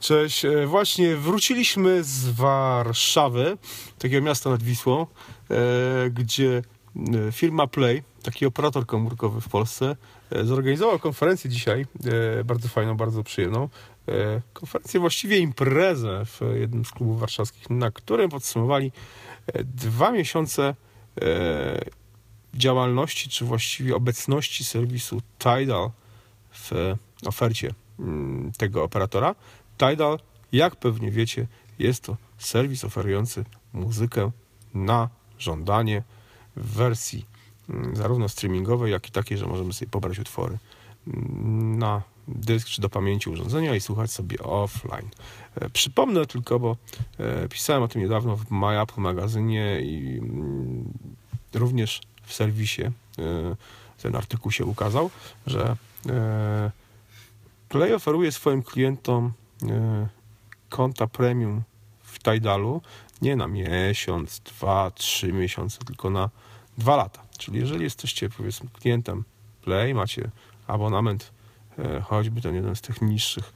Cześć, e, właśnie wróciliśmy z Warszawy, takiego miasta nad Wisłą, e, gdzie e, firma Play, taki operator komórkowy w Polsce, zorganizował konferencję dzisiaj, bardzo fajną, bardzo przyjemną. Konferencję, właściwie imprezę w jednym z klubów warszawskich, na którym podsumowali dwa miesiące działalności, czy właściwie obecności serwisu Tidal w ofercie mm, tego operatora. Tidal, jak pewnie wiecie, jest to serwis oferujący muzykę na żądanie w wersji mm, zarówno streamingowej, jak i takiej, że możemy sobie pobrać utwory mm, na dysk czy do pamięci urządzenia i słuchać sobie offline. E, przypomnę tylko, bo e, pisałem o tym niedawno w My Apple magazynie i mm, również w serwisie e, ten artykuł się ukazał, że Play oferuje swoim klientom konta premium w Tidalu nie na miesiąc, dwa, trzy miesiące, tylko na dwa lata. Czyli jeżeli jesteście powiedzmy klientem Play, macie abonament, e, choćby ten jeden z tych niższych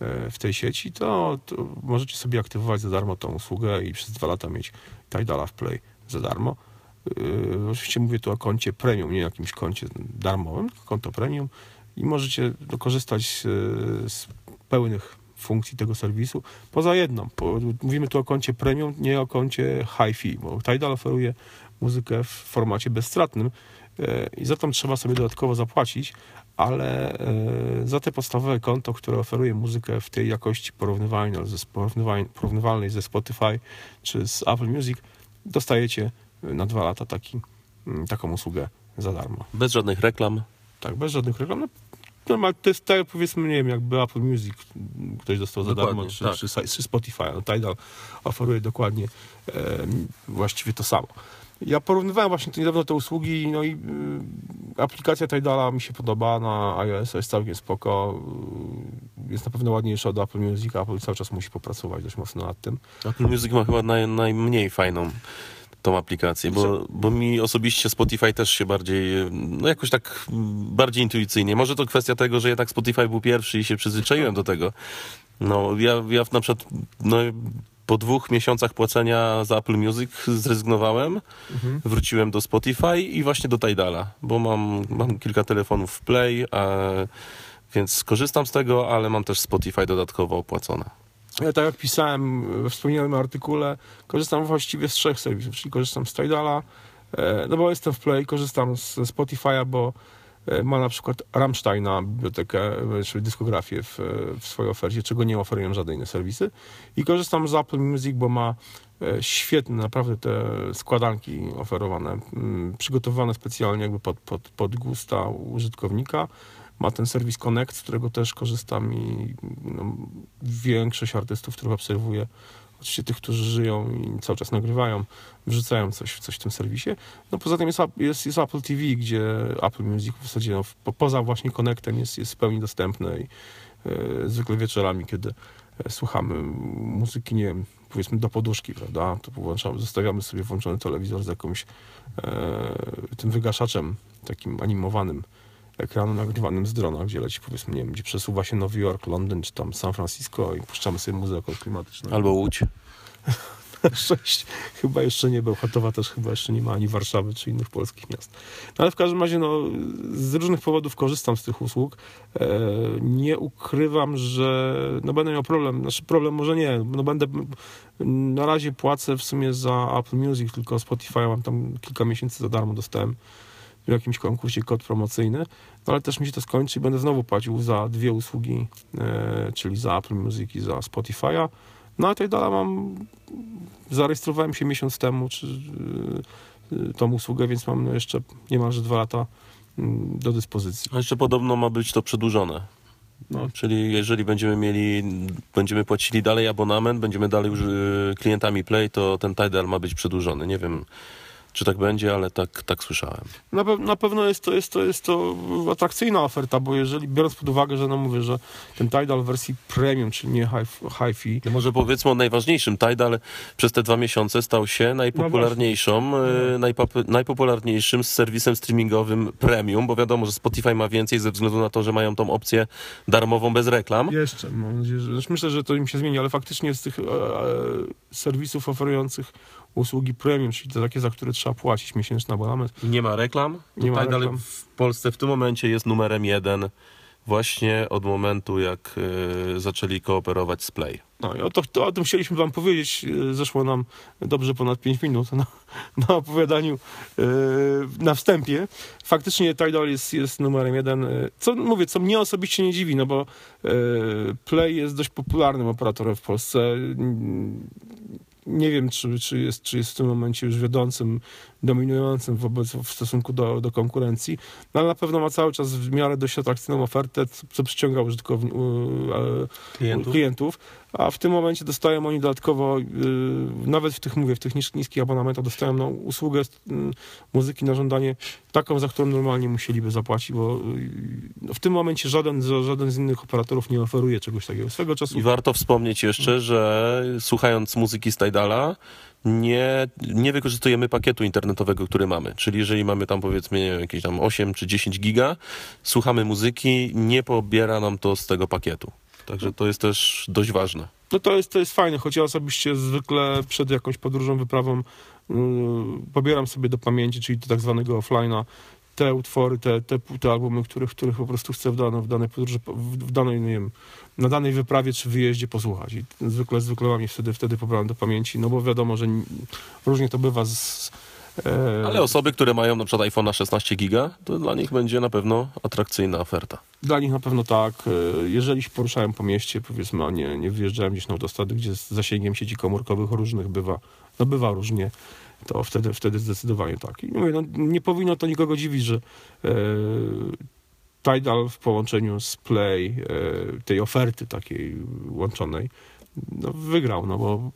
e, w tej sieci, to, to, możecie sobie aktywować za darmo tą usługę i przez dwa lata mieć Tidala w Play za darmo. Oczywiście mówię tu o koncie premium, nie jakimś koncie darmowym, tylko konto premium i możecie korzystać z pełnych funkcji tego serwisu, poza jedną. mówimy tu o koncie premium, nie o koncie hi-fi, bo Tidal oferuje muzykę w formacie bezstratnym e, i za to trzeba sobie dodatkowo zapłacić, ale e, za te podstawowe konto, które oferuje muzykę w tej jakości porównywalnej, ze, porównywalnej ze Spotify czy z Apple Music, dostajecie na dwa lata taki, taką usługę za darmo. Bez żadnych reklam. Tak, bez żadnych reklam. No, normal, to jest tak, powiedzmy, nie wiem, jakby Apple Music ktoś dostał za darmo, czy, tak. czy, czy, Spotify. No, Tidal oferuje dokładnie e, właściwie to samo. Ja porównywałem właśnie niedawno te usługi, no i y, aplikacja Tidala mi się podoba na iOS, jest całkiem spoko. Y, jest na pewno ładniejsza od Apple Music, Apple cały czas musi popracować dość mocno nad tym. Apple Music ma chyba naj, najmniej fajną tą aplikację, bo, bo mi osobiście Spotify też się bardziej, no jakoś tak bardziej intuicyjnie. Może to kwestia tego, że jednak Spotify był pierwszy i się przyzwyczaiłem do tego. No, ja, ja na przykład no, po dwóch miesiącach płacenia za Apple Music zrezygnowałem, mhm. wróciłem do Spotify i właśnie do Tidala, bo mam, mam kilka telefonów w Play, a, więc skorzystam z tego, ale mam też Spotify dodatkowo opłacone. Ja tak jak pisałem we wspomnianym artykule, korzystam właściwie z trzech serwisów, czyli korzystam z Tidala, e, no bo jestem w Play, korzystam z Spotify'a, bo e, ma na przykład Rammsteina bibliotekę, e, czyli dyskografię w, w swojej ofercie, czego nie oferują żadne inne serwisy. I korzystam z Apple Music, bo ma świetne naprawdę te składanki oferowane, przygotowane specjalnie jakby pod, pod, pod gusta użytkownika ma ten serwis Connect, z którego też korzystam i no, większość artystów, których obserwuję, oczywiście tych, którzy żyją i cały czas nagrywają, wrzucają coś, coś w tym serwisie. No poza tym jest, jest, jest Apple TV, gdzie Apple Music w zasadzie no, po, poza właśnie Connectem jest, jest w pełni dostępne i e, zwykle wieczorami, kiedy e, słuchamy muzyki, nie wiem, powiedzmy do poduszki, prawda, to włączamy, zostawiamy sobie włączony telewizor z jakimś e, tym wygaszaczem takim animowanym, ekranu nagrywanym z drona, gdzie leci powiedzmy, nie wiem, gdzie przesuwa się Nowy Jork, Londyn czy tam San Francisco i puszczamy sobie muzykę klimatyczną. Albo Łódź. Sześć. Chyba jeszcze nie był. Chatowa też chyba jeszcze nie ma ani Warszawy czy innych polskich miast. No, ale w każdym razie no, z różnych powodów korzystam z tych usług. E, nie ukrywam, że no, będę miał problem. Znaczy problem może nie. No, będę na razie płacę w sumie za Apple Music, tylko Spotify mam tam kilka miesięcy za darmo dostałem w jakimś konkursie kod promocyjny, no ale też mi się to skończy i będę znowu płacił za dwie usługi, e, czyli za Apple Music i za Spotify'a. No a dalej mam, zarejestrowałem się miesiąc temu, czy e, tą usługę, więc mam no jeszcze niemalże dwa lata mm, do dyspozycji. A jeszcze podobno ma być to przedłużone. No. Czyli jeżeli będziemy mieli, będziemy płacili dalej abonament, będziemy dalej już klientami Play, to ten Tidal ma być przedłużony. Nie wiem, czy tak będzie, ale tak, tak słyszałem. Na, pe- na pewno jest to, jest, to, jest to atrakcyjna oferta, bo jeżeli biorąc pod uwagę, że no mówię, że ten Tidal w wersji premium, czyli nie hi- hi-fi, No może powiedzmy o najważniejszym. Tidal przez te dwa miesiące stał się najpopularniejszą, e, najpop- najpopularniejszym serwisem streamingowym premium, bo wiadomo, że Spotify ma więcej ze względu na to, że mają tą opcję darmową bez reklam. Jeszcze, mam nadzieję, że, myślę, że to im się zmieni, ale faktycznie z tych e, e, serwisów oferujących usługi premium, czyli te takie, za które trzeba płacić miesięczny abonament, I nie ma reklam. Nie Nie ma Tidal reklam. w Polsce w tym momencie jest numerem jeden właśnie od momentu, jak e, zaczęli kooperować z Play. No i o, to, to, o tym chcieliśmy wam powiedzieć. E, Zeszło nam dobrze ponad 5 minut na, na opowiadaniu e, na wstępie. Faktycznie Tidal jest, jest numerem jeden. Co mówię, co mnie osobiście nie dziwi, no bo Play jest dość popularnym operatorem w Polsce. Nie wiem, czy, czy, jest, czy jest w tym momencie już wiodącym, dominującym wobec, w stosunku do, do konkurencji, no ale na pewno ma cały czas w miarę dość atrakcyjną ofertę, co, przyciąga użytkowni, e, klientów, a w tym momencie dostają oni dodatkowo, yy, nawet w tych, mówię, w tych nis- niskich abonamentach dostają no, usługę muzyki na żądanie, taką, za którą normalnie musieliby zapłacić, bo yy, no, w tym momencie żaden, z- żaden z innych operatorów nie oferuje czegoś takiego. Swego czasu I warto wspomnieć jeszcze, że słuchając muzyki z Tidala, nie, nie wykorzystujemy pakietu internetowego, który mamy. Czyli jeżeli mamy tam powiedzmy jakieś tam 8 czy 10 giga, słuchamy muzyki, nie pobiera nam to z tego pakietu. Także to jest też dość ważne. No to jest, to jest fajne, choć ja osobiście zwykle przed jakąś podróżą, wyprawą yy, pobieram sobie do pamięci, czyli do tak zwanego offline'a, te utwory, te, te, te albumy, których, których po prostu chcę w, danej w danej podróży, w, danej, nie wiem, na danej wyprawie czy wyjeździe posłuchać. I zwykle, zwykle mam je wtedy, wtedy pobieram do pamięci, no bo wiadomo, że różnie to bywa z... e, Ale osoby, które mają na przykład iPhone'a 16 giga, to dla nich będzie na pewno atrakcyjna oferta. Dla nich na pewno tak. E, Jeżeli się poruszałem po mieście, powiedzmy, a nie, nie wyjeżdżałem gdzieś na autostrady, gdzie z zasięgiem sieci komórkowych różnych bywa, no bywa różnie, to wtedy, wtedy zdecydowanie tak. I mówię, no, nie powinno to nikogo dziwić, że e, Tidal w połączeniu z Play, e, tej oferty takiej łączonej, no, wygrał, no bo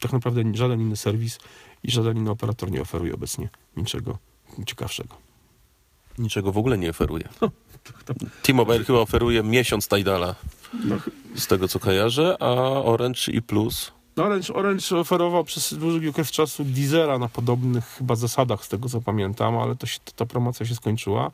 tak naprawdę żaden inny serwis i żaden inny operator nie oferuje obecnie niczego ciekawszego. Niczego w ogóle nie oferuje. T-Mobile chyba oferuje miesiąc Tidala, No, z tego co kojarzę, a Orange i Plus No Orange, Orange oferował przez długi okres czasu Deezera na podobnych chyba zasadach, z tego co pamiętam, ale to się, ta promocja się skończyła.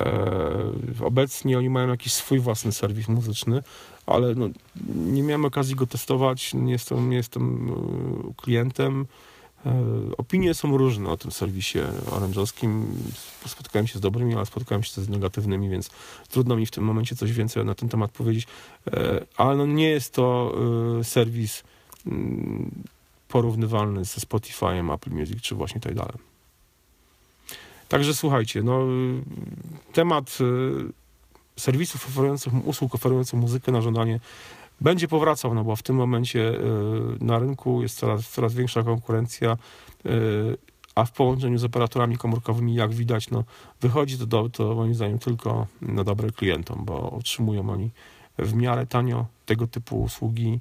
E, obecnie oni mają jakiś swój własny serwis muzyczny, ale no, nie miałem okazji go testować, nie jestem, nie jestem e, klientem. E, opinie są różne o tym serwisie oranżowskim. Spotkałem się z dobrymi, ale spotkałem się z negatywnymi, więc trudno mi w tym momencie coś więcej na ten temat powiedzieć. Ale no, nie jest to serwis mm, porównywalny ze Spotify'em, Apple Music czy właśnie Tidalem. Także słuchajcie, no, temat y, serwisów oferujących, usług oferujących muzykę na żądanie będzie powracał, no bo w tym momencie y, na rynku jest coraz, coraz większa konkurencja, y, a w połączeniu z operatorami komórkowymi, jak widać, no, wychodzi to, do, to moim zdaniem tylko na dobre klientom, bo otrzymują oni w miarę tanio tego typu usługi,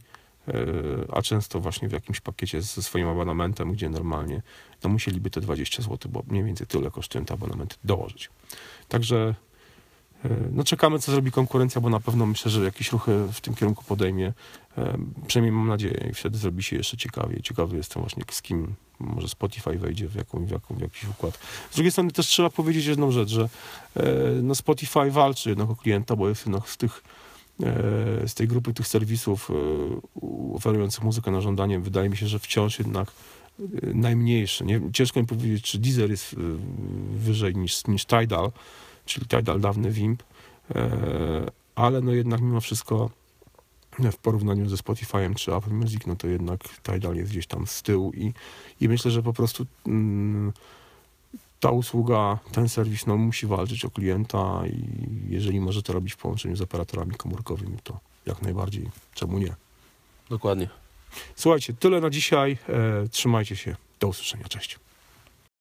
a często właśnie w jakimś pakiecie ze swoim abonamentem, gdzie normalnie no musieliby te 20 zł, bo mniej więcej tyle kosztują te abonamenty, dołożyć. Także e, no czekamy, co zrobi konkurencja, bo na pewno myślę, że jakieś ruchy w tym kierunku podejmie. E, Przynajmniej mam nadzieję i wtedy zrobi się jeszcze ciekawiej. Ciekawy jestem właśnie z kim może Spotify wejdzie w, jaką, w, jaką, w jakiś układ. Z drugiej strony też trzeba powiedzieć jedną rzecz, że e, no Spotify walczy jednak o klienta, bo jest jednak z tych e, z tej grupy tych serwisów e, oferujących muzykę na żądanie, wydaje mi się, że wciąż jednak e, najmniejszy. Nie, ciężko mi powiedzieć, czy Deezer jest e, wyżej niż, niż Tidal, czyli Tidal dawny Wimp, e, ale no jednak mimo wszystko w porównaniu ze Spotify'em czy Apple Music, no to jednak Tidal jest gdzieś tam z tyłu i, i myślę, że po prostu mm, ta usługa, ten serwis no, musi walczyć o klienta i jeżeli może to robić w połączeniu z operatorami komórkowymi, to jak najbardziej, czemu nie. Dokładnie. Słuchajcie, tyle na dzisiaj. E, trzymajcie się. Do usłyszenia. Cześć.